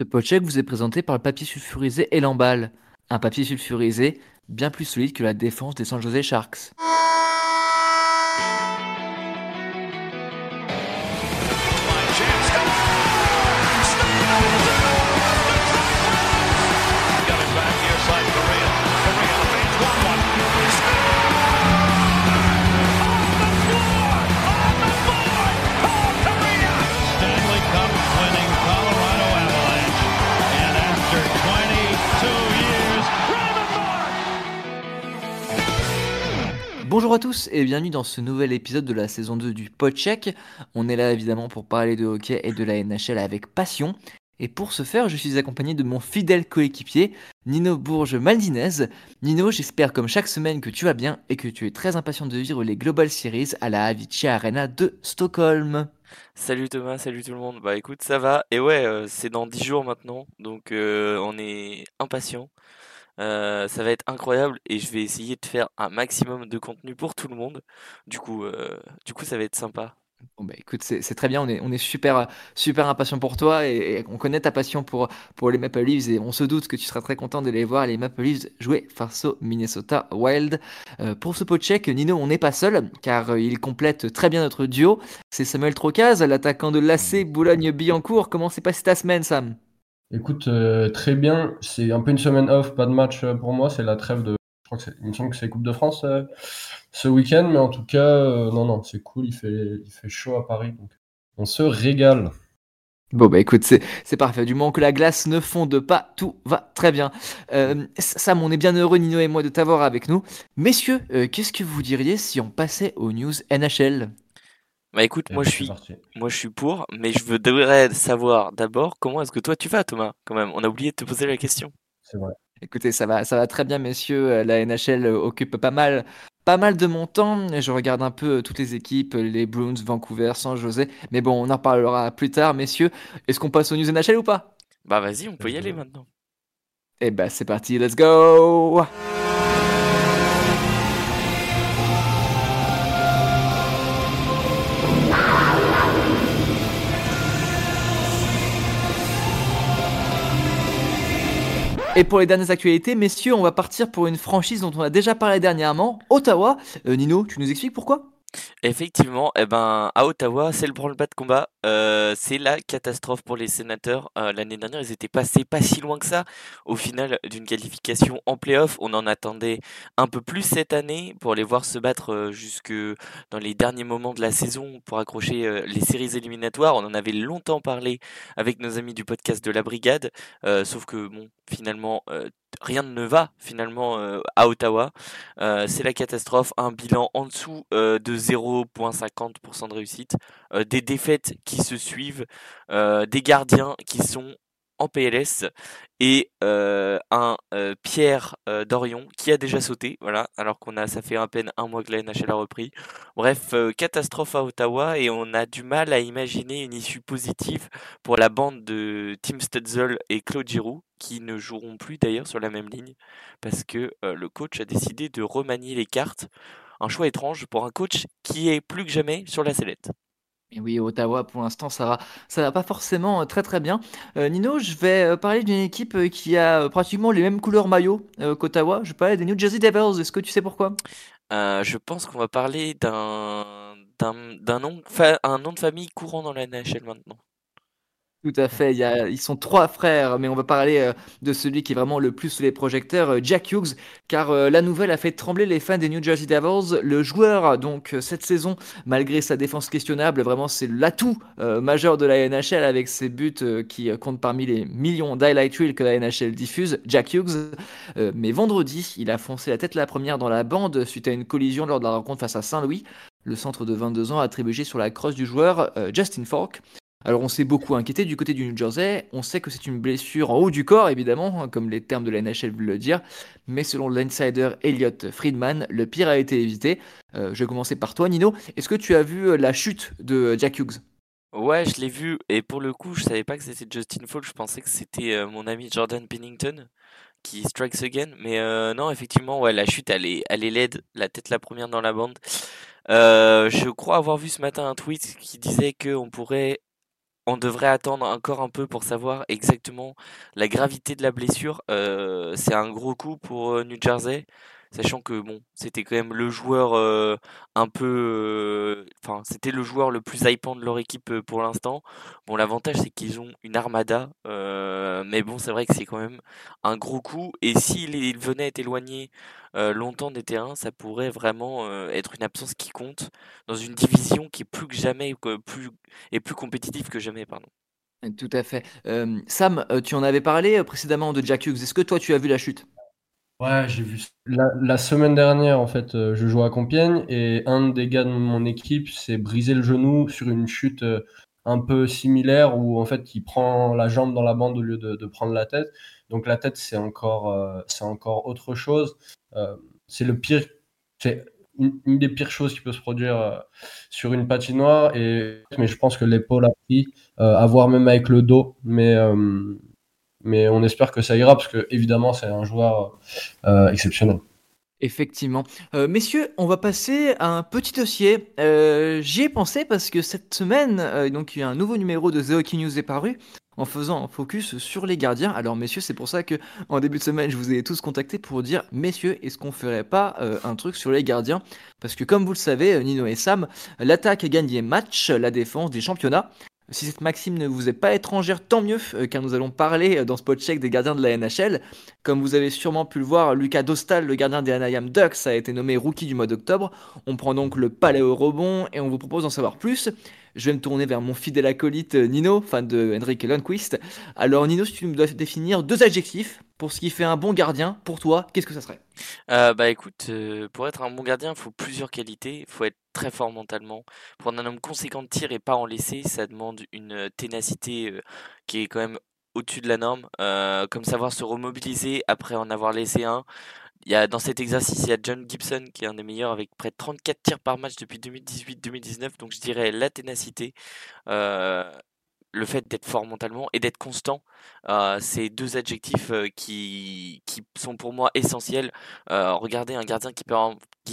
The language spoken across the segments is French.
Ce podcheck vous est présenté par le papier sulfurisé et. Un papier sulfurisé bien plus solide que la défense des San Jose Sharks. Bonjour à tous et bienvenue dans ce nouvel épisode de la saison 2 du Podcheck. On est là évidemment pour parler de hockey et de la NHL avec passion. Et pour ce faire, je suis accompagné de mon fidèle coéquipier, Nino Bourges Maldinez. Nino, j'espère comme chaque semaine que tu vas bien et que tu es très impatient de vivre les Global Series à la Avicii Arena de Stockholm. Salut Thomas, salut tout le monde. Bah écoute, ça va. Et ouais, euh, c'est dans 10 jours maintenant, donc euh, on est impatient. Euh, ça va être incroyable et je vais essayer de faire un maximum de contenu pour tout le monde. Du coup, euh, du coup ça va être sympa. Bon bah écoute, c'est très bien, on est, on est super, super impatient pour toi et, on connaît ta passion pour, pour les Maple Leafs et on se doute que tu seras très content de les voir les Maple Leafs jouer face au Minnesota Wild. Euh, pour ce pot de check, Nino, on n'est pas seul car il complète très bien notre duo. C'est Samuel Trocaz, l'attaquant de l'AC Boulogne-Billancourt. Comment s'est passée ta semaine, Sam? Écoute, euh, très bien. C'est un peu une semaine off, pas de match euh, pour moi. C'est la trêve de. Je crois que il me semble que c'est Coupe de France euh, ce week-end, mais en tout cas, non, non, c'est cool. Il fait, il fait chaud à Paris, donc on se régale. Bon bah écoute, c'est parfait. Du moment que la glace ne fonde pas, tout va très bien. Sam, on est bien heureux, Nino et moi, de t'avoir avec nous. Messieurs, qu'est-ce que vous diriez si on passait aux news NHL bah écoute, moi je suis, moi je suis pour, mais je voudrais savoir d'abord comment est-ce que toi tu vas, Thomas. Quand même, on a oublié de te poser la question. C'est vrai. Écoutez, ça va, ça va très bien, messieurs. Euh, la NHL euh, occupe pas mal, pas mal de mon temps. Je regarde un peu euh, toutes les équipes, les Bruins, Vancouver, San José. Mais bon, on en reparlera plus tard, messieurs. Est-ce qu'on passe aux news NHL ou pas? Bah vas-y, on peut y aller maintenant. Eh bah c'est parti, let's go Et pour les dernières actualités, messieurs, on va partir pour une franchise dont on a déjà parlé dernièrement, Ottawa. Euh, Nino, tu nous expliques pourquoi? Effectivement, eh ben, à Ottawa, c'est le branle-bas de combat. Euh, c'est la catastrophe pour les sénateurs. Euh, l'année dernière, ils étaient passés pas si loin que ça. Au final, d'une qualification en playoff, on en attendait un peu plus cette année pour les voir se battre euh, jusque dans les derniers moments de la saison pour accrocher les séries éliminatoires. On en avait longtemps parlé avec nos amis du podcast de la Brigade. sauf que, bon, finalement, rien ne va finalement à Ottawa. c'est la catastrophe, un bilan en dessous de 0,50% de réussite, des défaites qui se suivent, des gardiens qui sont en PLS et un Pierre Dorion qui a déjà sauté, voilà, alors qu'on a ça fait à peine un mois que la NHL a repris. Bref, catastrophe à Ottawa et on a du mal à imaginer une issue positive pour la bande de Tim Stutzel et Claude Giroux qui ne joueront plus d'ailleurs sur la même ligne parce que le coach a décidé de remanier les cartes. Un choix étrange pour un coach qui est plus que jamais sur la sellette. Oui, Ottawa, pour l'instant, ça va, ça va pas forcément euh, très très bien. Euh, Nino, je vais euh, parler d'une équipe qui a pratiquement les mêmes couleurs maillot qu'Ottawa. Je vais parler des New Jersey Devils. Est-ce que tu sais pourquoi? Je pense qu'on va parler d'un d'un nom, nom de famille courant dans la NHL maintenant. Tout à fait, ils sont trois frères, mais on va parler euh, de celui qui est vraiment le plus sous les projecteurs, euh, Jack Hughes, car euh, la nouvelle a fait trembler les fans des New Jersey Devils. Le joueur, donc cette saison, malgré sa défense questionnable, vraiment c'est l'atout majeur de la NHL avec ses buts qui comptent parmi les millions d'highlight reels que la NHL diffuse, Jack Hughes. mais vendredi, il a foncé la tête la première dans la bande suite à une collision lors de la rencontre face à Saint-Louis. Le centre de 22 ans a attribué sur la crosse du joueur Justin Falk. Alors on s'est beaucoup inquiété du côté du New Jersey, on sait que c'est une blessure en haut du corps évidemment, hein, comme les termes de la NHL veulent le dire, mais selon l'insider Elliot Friedman, le pire a été évité. Euh, je vais commencer par toi Nino, est-ce que tu as vu euh, la chute de euh, Jack Hughes? Ouais, je l'ai vu, et pour le coup, je savais pas que c'était Justin Falk, je pensais que c'était mon ami Jordan Pennington qui strikes again, mais non, effectivement, ouais, la chute, elle est, elle est laide, la tête la première dans la bande. je crois avoir vu ce matin un tweet qui disait qu'on pourrait on devrait attendre encore un peu pour savoir exactement la gravité de la blessure. Euh, c'est un gros coup pour euh, New Jersey, sachant que bon, c'était quand même le joueur euh, un peu, enfin, c'était le joueur le plus hypant de leur équipe pour l'instant. Bon, l'avantage c'est qu'ils ont une armada, mais bon, c'est vrai que c'est quand même un gros coup. Et s'il venait être éloigné longtemps des terrains, ça pourrait vraiment être une absence qui compte dans une division qui est plus que jamais, plus compétitive que jamais, pardon. Tout à fait. Sam, tu en avais parlé précédemment de Jack Hughes. Est-ce que toi tu as vu la chute? Ouais, j'ai vu. La, la, semaine dernière, en fait, je jouais à Compiègne et un des gars de mon équipe s'est brisé le genou sur une chute un peu similaire où en fait il prend la jambe dans la bande au lieu de, prendre la tête. Donc la tête c'est encore c'est encore autre chose. Euh, c'est le pire, c'est une, des pires choses qui peut se produire euh, sur une patinoire. Et, mais je pense que l'épaule a pris, euh, à voir même avec le dos. Mais, mais on espère que ça ira parce que évidemment c'est un joueur exceptionnel. Effectivement. messieurs, on va passer à un petit dossier. J'y ai pensé parce que cette semaine, il y a un nouveau numéro de The Hockey News est paru en faisant un focus sur les gardiens. Alors messieurs, c'est pour ça que en début de semaine, je vous ai tous contactés pour dire messieurs, est-ce qu'on ferait pas euh, un truc sur les gardiens? Parce que comme vous le savez, euh, Nino et Sam, l'attaque gagne des matchs, la défense des championnats. Si cette maxime ne vous est pas étrangère, tant mieux, euh, car nous allons parler dans ce check des gardiens de la NHL. Comme vous avez sûrement pu le voir, Lucas Dostal, le gardien des Anaheim Ducks, a été nommé rookie du mois d'octobre. On prend donc le palais au rebond et on vous propose d'en savoir plus. Je vais me tourner vers mon fidèle acolyte euh, Nino, fan de Henrik Lundqvist. Alors Nino, si tu me dois définir deux adjectifs pour ce qui fait un bon gardien, pour toi, qu'est-ce que ça serait? Euh, Bah écoute, euh, pour être un bon gardien, il faut plusieurs qualités. Il faut être très fort mentalement. Pour un homme conséquent de tir et pas en laisser, ça demande une ténacité qui est quand même au-dessus de la norme, comme savoir se remobiliser après en avoir laissé un, il y a, dans cet exercice, il y a John Gibson qui est un des meilleurs avec près de 34 tirs par match depuis 2018-2019. Donc je dirais la ténacité, euh, le fait d'être fort mentalement et d'être constant. Euh, c'est deux adjectifs euh, qui, qui sont pour moi essentiels. regardez un gardien qui,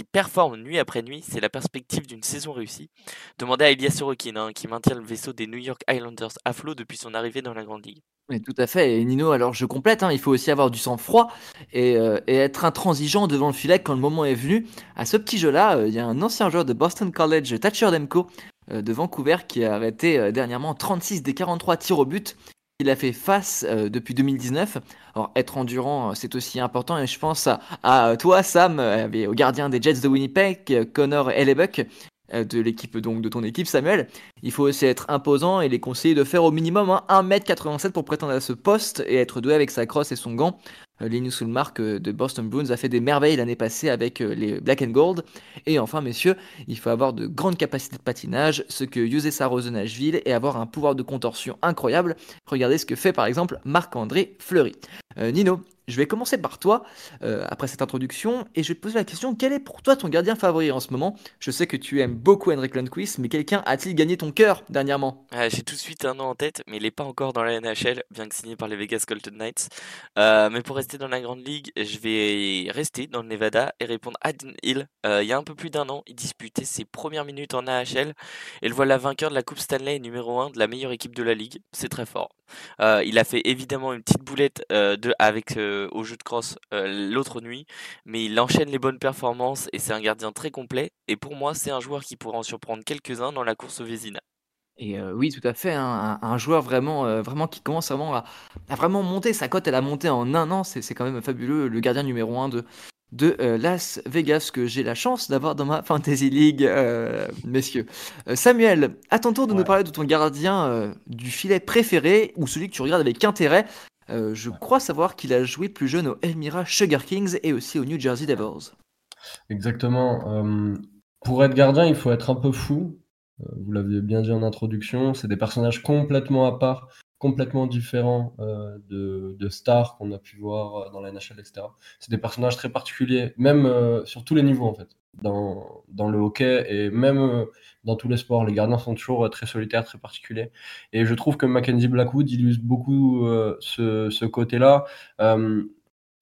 performe nuit après nuit, c'est la perspective d'une saison réussie. Demandez à Elias Sorokin hein, qui maintient le vaisseau des New York Islanders à flot depuis son arrivée dans la Grande Ligue. Oui, tout à fait. Et Nino, alors je complète, hein, il faut aussi avoir du sang-froid euh, et, être intransigeant devant le filet quand le moment est venu. À ce petit jeu-là, euh, il y a un ancien joueur de Boston College, Thatcher Demko, euh, de Vancouver, qui a arrêté dernièrement 36 des 43 tirs au but. Il a fait face depuis 2019. Alors être endurant, c'est aussi important et je pense à, toi, Sam, au gardien des Jets de Winnipeg, Connor Hellebuck, euh, de l'équipe donc de ton équipe Samuel, il faut aussi être imposant et les conseiller de faire au minimum 1m87 pour prétendre à ce poste et être doué avec sa crosse et son gant. Euh, Linus Ulmark euh, de Boston Bruins a fait des merveilles l'année passée avec les Black and Gold. Et enfin, messieurs, il faut avoir de grandes capacités de patinage, ce que de Nashville, et avoir un pouvoir de contorsion incroyable. Regardez ce que fait par exemple Marc-André Fleury. Nino, je vais commencer par toi, euh, après cette introduction, et je vais te poser la question, quel est pour toi ton gardien favori en ce moment? Je sais que tu aimes beaucoup Henrik Lundqvist, mais quelqu'un a-t-il gagné ton cœur dernièrement? Ah, J'ai tout de suite un nom en tête, mais il n'est pas encore dans la NHL, bien que signé par les Vegas Golden Knights. Euh, mais pour rester dans la Grande Ligue, je vais rester dans le Nevada et répondre à Dean Hill. Euh, il y a un peu plus d'un an, il disputait ses premières minutes en AHL, et le voilà vainqueur de la Coupe Stanley numéro 1 de la meilleure équipe de la Ligue. C'est très fort. il a fait évidemment une petite boulette de, avec euh, au jeu de cross euh, l'autre nuit, mais il enchaîne les bonnes performances et c'est un gardien très complet. Et pour moi, c'est un joueur qui pourrait en surprendre quelques-uns dans la course au Vézina. Et euh, oui, tout à fait, hein, un, joueur vraiment, vraiment qui commence vraiment à, vraiment monter. Sa cote, elle a monté en un an. C'est quand même fabuleux. Le gardien numéro 1 de, de Las Vegas que j'ai la chance d'avoir dans ma Fantasy League, messieurs. Samuel, à ton tour de nous parler de ton gardien du filet préféré ou celui que tu regardes avec intérêt. Euh, je crois savoir qu'il a joué plus jeune au Elmira Sugar Kings et aussi au New Jersey Devils. Exactement. Euh, pour être gardien, il faut être un peu fou. Euh, vous l'avez bien dit en introduction, c'est des personnages complètement à part, complètement différents de, de, stars qu'on a pu voir dans la NHL, etc. C'est des personnages très particuliers, même sur tous les niveaux en fait dans, le hockey et même euh, dans tous les sports. Les gardiens sont toujours euh, très solitaires, très particuliers. Et je trouve que Mackenzie Blackwood illustre beaucoup euh, ce, ce côté-là.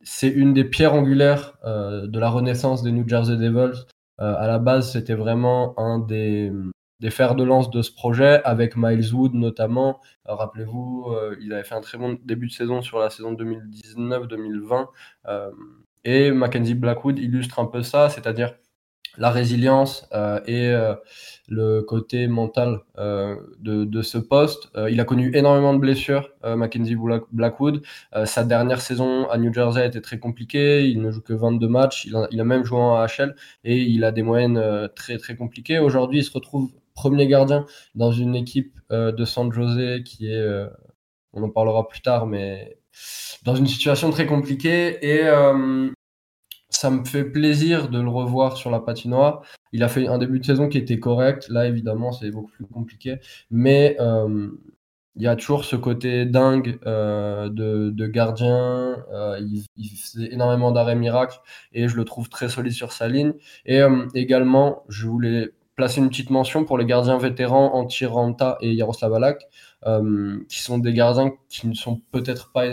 c'est une des pierres angulaires de la renaissance des New Jersey Devils. à la base, c'était vraiment un des, des fers de lance de ce projet, avec Miles Wood notamment. Rappelez-vous, il avait fait un très bon début de saison sur la saison 2019-2020. et Mackenzie Blackwood illustre un peu ça, c'est-à-dire la résilience euh, et euh, le côté mental euh, de, de, ce poste. il a connu énormément de blessures, Mackenzie Blackwood. sa dernière saison à New Jersey a été très compliquée. Il ne joue que 22 matchs. Il a, il a même joué en AHL et il a des moyennes très très compliquées. Aujourd'hui, il se retrouve premier gardien dans une équipe de San Jose qui est, on en parlera plus tard, mais dans une situation très compliquée. Et ça me fait plaisir de le revoir sur la patinoire. Il a fait un début de saison qui était correct. Là, évidemment, c'est beaucoup plus compliqué. Mais euh, il y a toujours ce côté dingue euh, de, gardien. Euh, il, faisait énormément d'arrêts miracles et je le trouve très solide sur sa ligne. Et également, je voulais placer une petite mention pour les gardiens vétérans Antiranta et Yaroslav Alak, qui sont des gardiens qui ne sont peut-être pas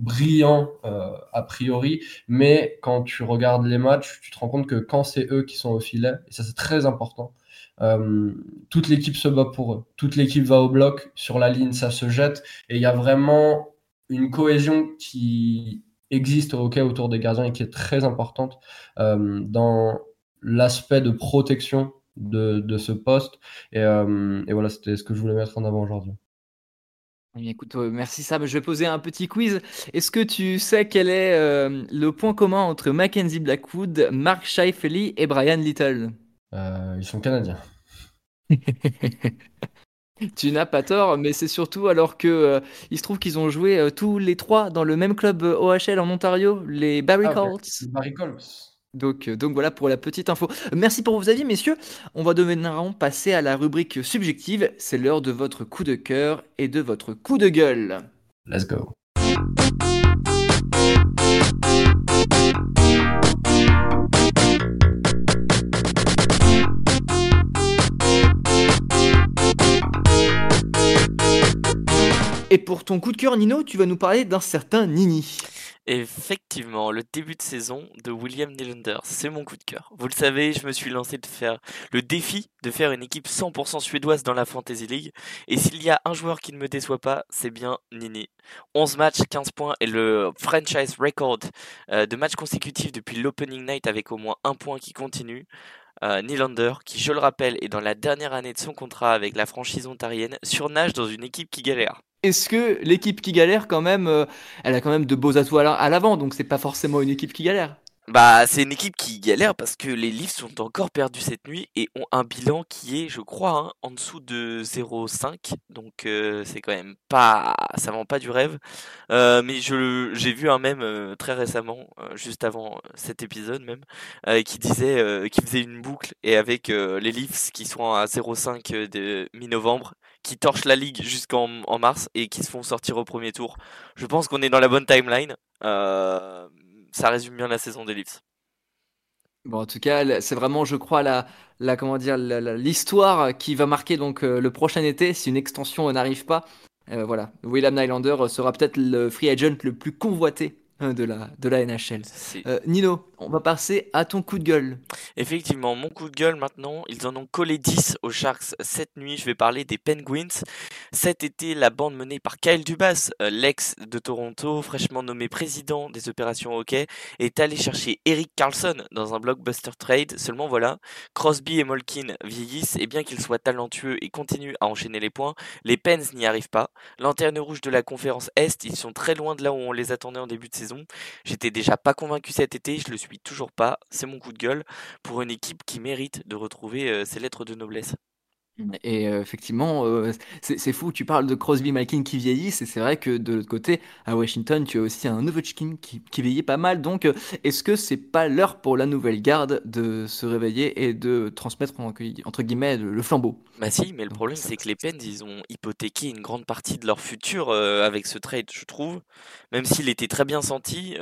brillant euh, a priori, mais quand tu regardes les matchs, tu te rends compte que quand c'est eux qui sont au filet, et ça c'est très important, euh, toute l'équipe se bat pour eux, toute l'équipe va au bloc, sur la ligne ça se jette, et il y a vraiment une cohésion qui existe autour des gardiens et qui est très importante euh, dans l'aspect de protection de, ce poste. Et, et voilà, c'était ce que je voulais mettre en avant aujourd'hui. Eh écoute, euh, merci Sam. Je vais poser un petit quiz. Est-ce que tu sais quel est euh, le point commun entre Mackenzie Blackwood, Mark Scheifele et Brian Little? Euh, Ils sont canadiens. tu n'as pas tort, mais c'est surtout alors que il se trouve qu'ils ont joué tous les trois dans le même club OHL en Ontario, les Barry ah, Colts. Barry Colts. Donc, euh, donc voilà pour la petite info. Merci pour vos avis, messieurs. On va maintenant passer à la rubrique subjective. C'est l'heure de votre coup de cœur et de votre coup de gueule. Let's go. Et pour ton coup de cœur, Nino, tu vas nous parler d'un certain Nini. Effectivement, le début de saison de William Nylander, c'est mon coup de cœur. Vous le savez, je me suis lancé de faire le défi de faire une équipe 100% suédoise dans la Fantasy League. Et s'il y a un joueur qui ne me déçoit pas, c'est bien Nini. 11 matchs, 15 points et le franchise record euh, de matchs consécutifs depuis l'opening night avec au moins un point qui continue. Euh, qui je le rappelle est dans la dernière année de son contrat avec la franchise ontarienne, surnage dans une équipe qui galère est-ce que l'équipe qui galère quand même, euh, elle a quand même de beaux atouts à l'avant, donc c'est pas forcément une équipe qui galère? Bah, c'est une équipe qui galère parce que les Leafs sont encore perdus cette nuit et ont un bilan qui est, je crois, hein, en dessous de 0,5. Donc euh, c'est quand même pas, ça vend pas du rêve. Euh, mais j'ai vu un même très récemment, juste avant cet épisode même, qui disait, qui faisait une boucle et avec les Leafs qui sont à 0,5 de mi-novembre qui torchent la ligue jusqu'en mars et qui se font sortir au premier tour. Je pense qu'on est dans la bonne timeline. Euh, ça résume bien la saison des Leafs. Bon, en tout cas, c'est vraiment, je crois, la, la comment dire, l'histoire qui va marquer donc euh, le prochain été si une extension n'arrive pas. Euh, voilà, William Nylander sera peut-être le free agent le plus convoité de la, de la NHL. Euh, Nino, on va passer à ton coup de gueule. Effectivement, mon coup de gueule maintenant, ils en ont collé 10 aux Sharks cette nuit. Je vais parler des Penguins. Cet été, la bande menée par Kyle Dubas, euh, l'ex de Toronto, fraîchement nommé président des opérations hockey, est allé chercher Eric Carlson dans un blockbuster trade. Seulement voilà, Crosby et Molkin vieillissent et bien qu'ils soient talentueux et continuent à enchaîner les points, les Pens n'y arrivent pas. Lanterne rouge de la conférence Est, ils sont très loin de là où on les attendait en début de saison J'étais déjà pas convaincu cet été, je le suis toujours pas. C'est mon coup de gueule pour une équipe qui mérite de retrouver euh, ses lettres de noblesse. Et euh, effectivement, euh, c'est fou, tu parles de Crosby Malkin qui vieillissent, et c'est vrai que de l'autre côté, à Washington, tu as aussi un Ovechkin qui, qui vieillit pas mal. Donc, euh, est-ce que c'est pas l'heure pour la nouvelle garde de se réveiller et de transmettre, entre guillemets, le, flambeau? Bah si, mais le problème, c'est que les Pens, ils ont hypothéqué une grande partie de leur futur avec ce trade, je trouve. Même s'il était très bien senti,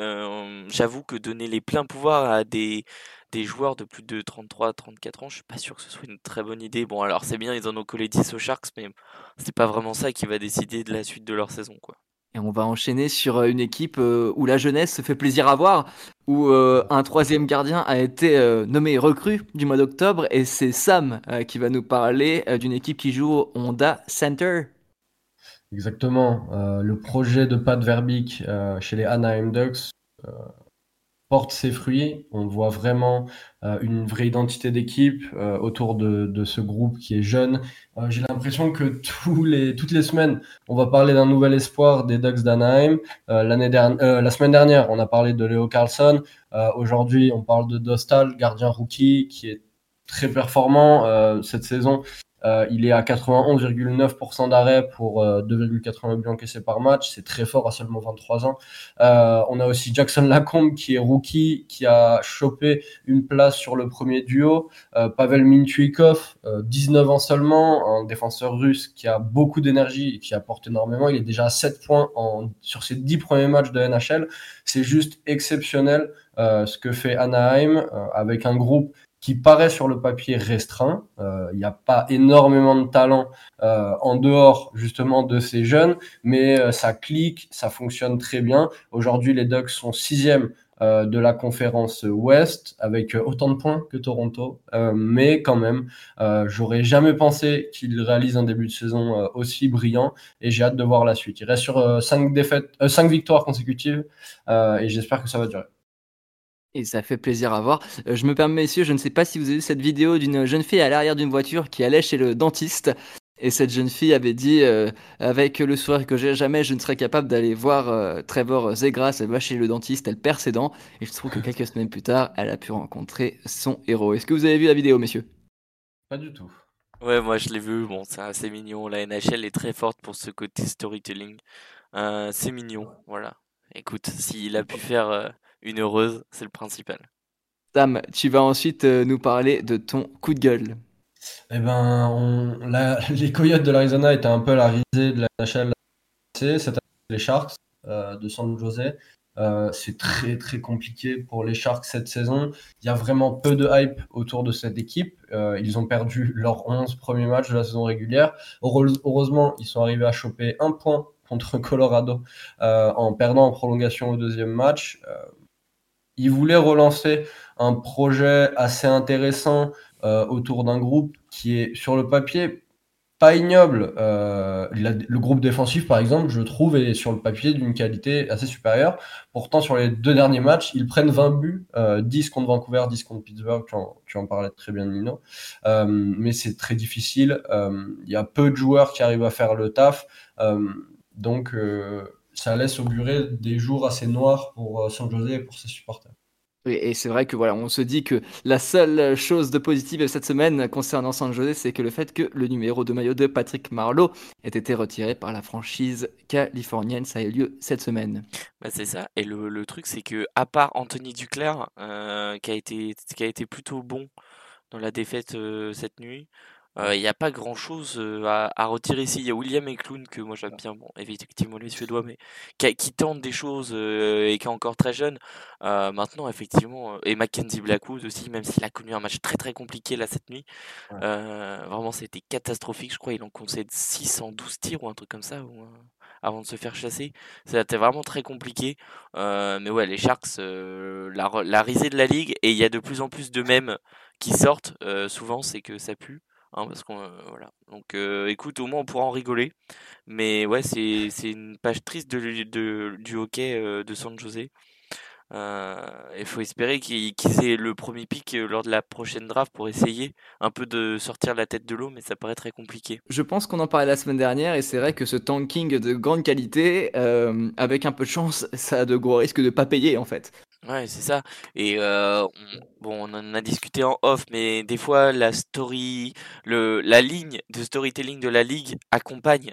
j'avoue que donner les pleins pouvoirs à des des joueurs de plus de 33-34 ans, je suis pas sûr que ce soit une très bonne idée. Bon, alors c'est bien, ils en ont collé 10 aux Sharks, mais c'est pas vraiment ça qui va décider de la suite de leur saison, quoi. Et on va enchaîner sur euh, une équipe euh, où la jeunesse se fait plaisir à voir, où un troisième gardien a été nommé recrue du mois d'octobre et c'est Sam qui va nous parler d'une équipe qui joue au Honda Center. Exactement. le projet de Pat Verbeek chez les Anaheim Ducks porte ses fruits. On voit vraiment euh, une vraie identité d'équipe euh, autour de, de, ce groupe qui est jeune. Euh, j'ai l'impression que tous les, toutes les semaines, on va parler d'un nouvel espoir des Ducks d'Anaheim. l'année dernière, la semaine dernière, on a parlé de Leo Carlson. Aujourd'hui, on parle de Dostal, gardien rookie, qui est très performant cette saison. Euh, il est à 91,9% d'arrêt pour 2,80 euh, buts encaissés par match. C'est très fort à seulement 23 ans. Euh, on a aussi Jackson Lacombe qui est rookie, qui a chopé une place sur le premier duo. Pavel Mintuikov, 19 ans seulement, un défenseur russe qui a beaucoup d'énergie et qui apporte énormément. Il est déjà à 7 points en, sur ses 10 premiers matchs de NHL. C'est juste exceptionnel ce que fait Anaheim avec un groupe qui paraît sur le papier restreint. Euh, il n'y a pas énormément de talent euh, en dehors justement de ces jeunes, mais euh, ça clique, ça fonctionne très bien. Aujourd'hui, les Ducks sont sixième de la conférence Ouest avec autant de points que Toronto, mais quand même, j'aurais jamais pensé qu'ils réalisent un début de saison aussi brillant et j'ai hâte de voir la suite. Il reste sur cinq défaites, cinq victoires consécutives et j'espère que ça va durer. Et ça fait plaisir à voir. Euh, je me permets, messieurs, je ne sais pas si vous avez vu cette vidéo d'une jeune fille à l'arrière d'une voiture qui allait chez le dentiste. Et cette jeune fille avait dit, euh, avec le sourire que j'ai, jamais je ne serais capable d'aller voir euh, Trevor Zegras. Elle va chez le dentiste, elle perd ses dents. Et je trouve que quelques semaines plus tard, elle a pu rencontrer son héros. Est-ce que vous avez vu la vidéo, messieurs? Pas du tout. Ouais, moi je l'ai vu. Bon, c'est assez mignon. La NHL est très forte pour ce côté storytelling. c'est mignon, voilà. Écoute, s'il a pu faire une heureuse, c'est le principal. Sam, tu vas ensuite euh, nous parler de ton coup de gueule. Eh ben, les Coyotes de l'Arizona étaient un peu la risée de la NHL. C'était les Sharks euh, de San Jose. Euh, c'est très très compliqué pour les Sharks cette saison. Il y a vraiment peu de hype autour de cette équipe. ils ont perdu leurs 11 premiers matchs de la saison régulière. Heureusement, ils sont arrivés à choper un point contre Colorado en perdant en prolongation au deuxième match il voulait relancer un projet assez intéressant euh, autour d'un groupe qui est sur le papier pas ignoble. Euh, le groupe défensif, par exemple, je trouve, est sur le papier d'une qualité assez supérieure. Pourtant, sur les deux derniers matchs, ils prennent 20 buts, 10 euh, contre Vancouver, 10 contre Pittsburgh, tu en, parlais très bien, Nino. mais c'est très difficile. Il y a peu de joueurs qui arrivent à faire le taf. donc, ça laisse augurer des jours assez noirs pour euh, San Jose et pour ses supporters. Et c'est vrai que voilà, on se dit que la seule chose de positive cette semaine concernant San Jose, c'est que le fait que le numéro de maillot de Patrick Marlowe ait été retiré par la franchise californienne, ça a eu lieu cette semaine. Bah c'est ça. Et le, truc, c'est que à part Anthony Duclair, euh, qui a été qui a été plutôt bon dans la défaite euh, cette nuit, il n'y a pas grand chose à, retirer ici. Il y a William Eklund que moi j'aime bien, bon, effectivement les Suédois, mais qui, tente des choses et qui est encore très jeune. maintenant, effectivement, et Mackenzie Blackwood aussi, même s'il a connu un match très très compliqué là cette nuit. vraiment, c'était catastrophique. Je crois il en concède 612 tirs ou un truc comme ça. avant de se faire chasser. C'était vraiment très compliqué. mais ouais, les Sharks, la, la, risée de la ligue, et il y a de plus en plus de mèmes qui sortent. souvent, c'est que ça pue. Hein, parce qu'on euh, voilà. Donc euh, écoute, au moins on pourra en rigoler. Mais ouais, c'est c'est une page triste de, du hockey euh, de San José. Il faut espérer qu'ils aient le premier pic lors de la prochaine draft pour essayer un peu de sortir la tête de l'eau, mais ça paraît très compliqué. Je pense qu'on en parlait la semaine dernière et c'est vrai que ce tanking de grande qualité, avec un peu de chance, ça a de gros risques de pas payer en fait. Ouais, c'est ça. Et on, bon, on en a discuté en off, mais des fois la story, le, la ligne de storytelling de la ligue accompagne,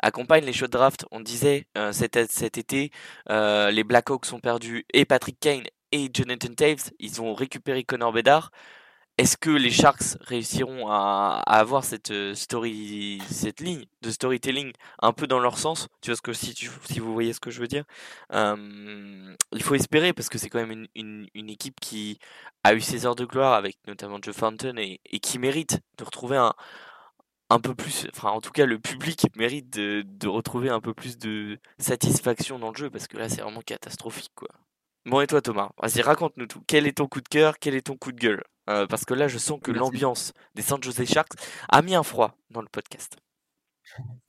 accompagne les show draft. On disait cet, cet été, les Blackhawks ont perdu et Patrick Kane et Jonathan Taves. Ils ont récupéré Connor Bedard. Est-ce que les Sharks réussiront à, avoir cette euh, story, cette ligne de storytelling un peu dans leur sens? Tu vois ce que si, vous voyez ce que je veux dire? Il faut espérer parce que c'est quand même une, équipe qui a eu ses heures de gloire avec notamment Joe Fountain et, et qui mérite de retrouver un, un peu plus, enfin en tout cas le public mérite de, de retrouver un peu plus de satisfaction dans le jeu parce que là c'est vraiment catastrophique quoi. Bon, et toi, Thomas? Vas-y, raconte-nous tout. Quel est ton coup de cœur? Quel est ton coup de gueule? Euh, Parce que là, je sens que l'ambiance des San Jose Sharks a mis un froid dans le podcast.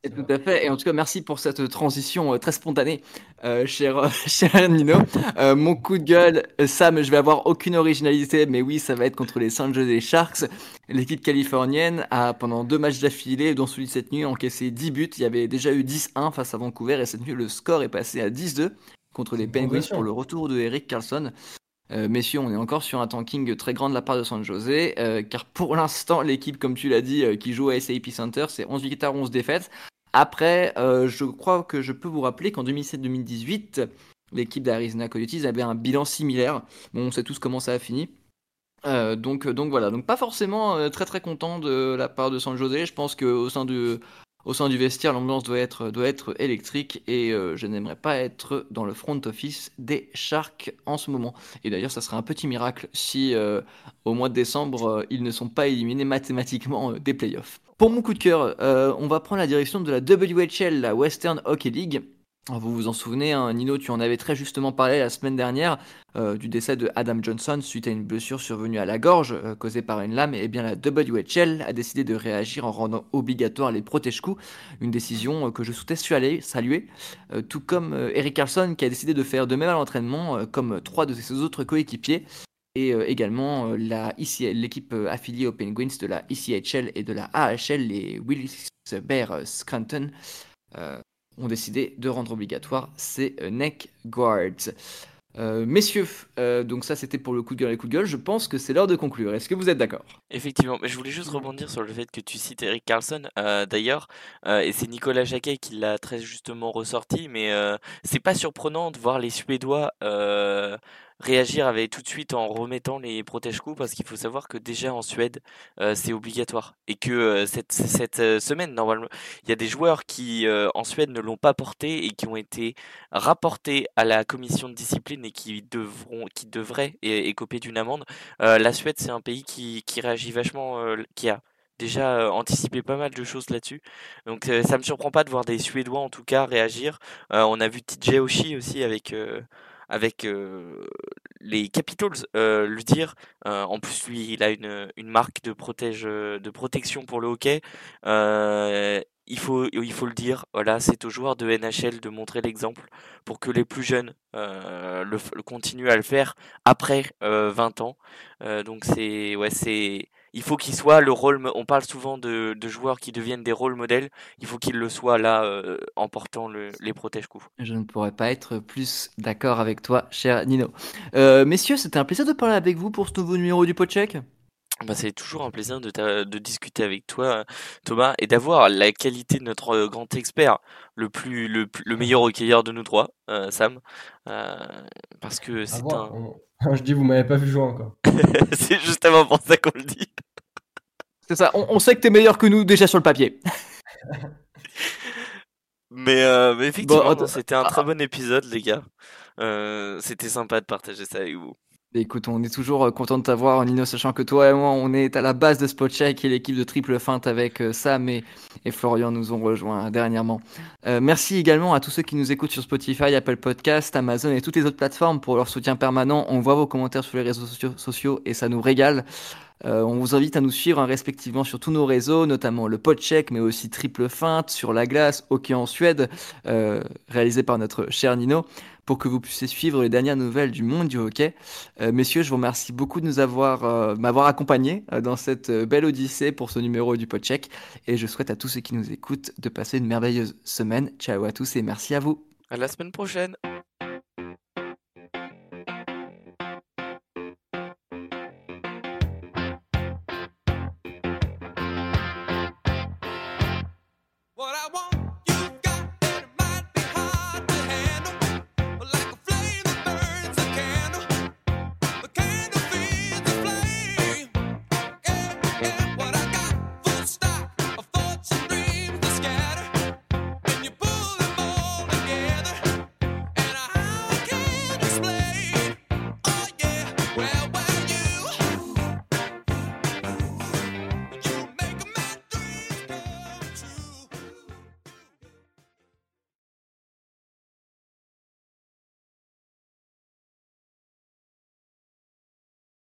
Et tout à fait. Et en tout cas, merci pour cette transition euh, très spontanée, euh, cher, cher, Nino. mon coup de gueule, Sam, je vais avoir aucune originalité, mais oui, ça va être contre les San Jose Sharks. L'équipe californienne a, pendant deux matchs d'affilée, dont celui de cette nuit, encaissé 10 buts. Il y avait déjà eu 10-1 face à Vancouver, et cette nuit, le score est passé à 10-2 contre les Penguins pour le retour de Eric Carlson. Euh, messieurs, on est encore sur un tanking très grand de la part de San Jose, euh, car pour l'instant, l'équipe, comme tu l'as dit, euh, qui joue à SAP Center, c'est 11 victoires, 11 défaites. Après, je crois que je peux vous rappeler qu'en 2007-2018, l'équipe d'Arizona Coyotes avait un bilan similaire. Bon, on sait tous comment ça a fini. donc, donc voilà, donc pas forcément très très content de la part de San Jose. Je pense qu'au sein de, au sein du vestiaire, l'ambiance doit être, électrique et euh, je n'aimerais pas être dans le front office des Sharks en ce moment. Et d'ailleurs, ça serait un petit miracle si euh, au mois de décembre, euh, ils ne sont pas éliminés mathématiquement des playoffs. Pour mon coup de cœur, on va prendre la direction de la WHL, la Western Hockey League. Vous vous en souvenez, hein, Nino, tu en avais très justement parlé la semaine dernière euh, du décès de Adam Johnson suite à une blessure survenue à la gorge euh, causée par une lame. Et eh bien la WHL a décidé de réagir en rendant obligatoire les protège-coups, une décision euh, que je souhaitais saluer, tout comme Eric Carlson qui a décidé de faire de même à l'entraînement, comme trois de ses autres coéquipiers. Et également l'équipe affiliée aux Penguins de la ECHL et de la AHL, les Willis Bears Scranton ont décidé de rendre obligatoire ces euh, neck guards. Euh, messieurs, euh, donc ça c'était pour le coup de gueule et coup de gueule, je pense que c'est l'heure de conclure. Est-ce que vous êtes d'accord? Effectivement, mais je voulais juste rebondir sur le fait que tu cites Eric Carlson, d'ailleurs, et c'est Nicolas Jacquet qui l'a très justement ressorti, mais c'est pas surprenant de voir les Suédois réagir avec tout de suite en remettant les protège-coups parce qu'il faut savoir que déjà en Suède euh, c'est obligatoire et que euh, cette, cette euh, semaine normalement il y a des joueurs qui en Suède ne l'ont pas porté et qui ont été rapportés à la commission de discipline et qui devront qui devraient écoper d'une amende. la Suède c'est un pays qui, qui réagit vachement qui a déjà anticipé pas mal de choses là-dessus. Donc ça me surprend pas de voir des Suédois en tout cas réagir. on a vu TJ Oshie aussi avec avec les Capitals le dire. en plus, lui, il a une, une marque de, protège, de protection pour le hockey. il faut, il faut le dire, voilà, c'est aux joueurs de NHL de montrer l'exemple pour que les plus jeunes le, continuent à le faire après 20 ans. donc c'est ouais, c'est il faut qu'il soit le rôle. On parle souvent de, joueurs qui deviennent des rôles modèles. Il faut qu'il le soit là euh, en portant les protège-coups. Je ne pourrais pas être plus d'accord avec toi, cher Nino. Euh, messieurs, c'était un plaisir de parler avec vous pour ce nouveau numéro du Podcheck. Bah, c'est toujours un plaisir de, discuter avec toi, Thomas, et d'avoir la qualité de notre euh, grand expert, le plus le, meilleur recueilleur de nous trois, Sam, parce que c'est un. Je dis, vous m'avez pas vu jouer encore. c'est justement pour ça qu'on le dit. C'est ça, on, sait que t'es meilleur que nous déjà sur le papier. mais, euh, effectivement, c'était un très bon épisode, les gars. Euh, c'était sympa de partager ça avec vous. Écoute, on est toujours euh, content de t'avoir, Nino, sachant que toi et moi, on est à la base de Spotcheck et l'équipe de Triple Feinte avec euh, Sam et, Florian nous ont rejoints dernièrement. Euh, merci également à tous ceux qui nous écoutent sur Spotify, Apple Podcast, Amazon et toutes les autres plateformes pour leur soutien permanent. On voit vos commentaires sur les réseaux sociaux, et ça nous régale. on vous invite à nous suivre hein, respectivement sur tous nos réseaux, notamment le Podcheck, mais aussi Triple Feinte, sur la glace, Hockey en Suède, réalisé par notre cher Nino pour que vous puissiez suivre les dernières nouvelles du monde du hockey. Euh, messieurs, je vous remercie beaucoup de nous avoir euh, m'avoir accompagné euh, dans cette belle odyssée pour ce numéro du Podcheck et je souhaite à tous ceux qui nous écoutent de passer une merveilleuse semaine. Ciao à tous et merci à vous. À la semaine prochaine.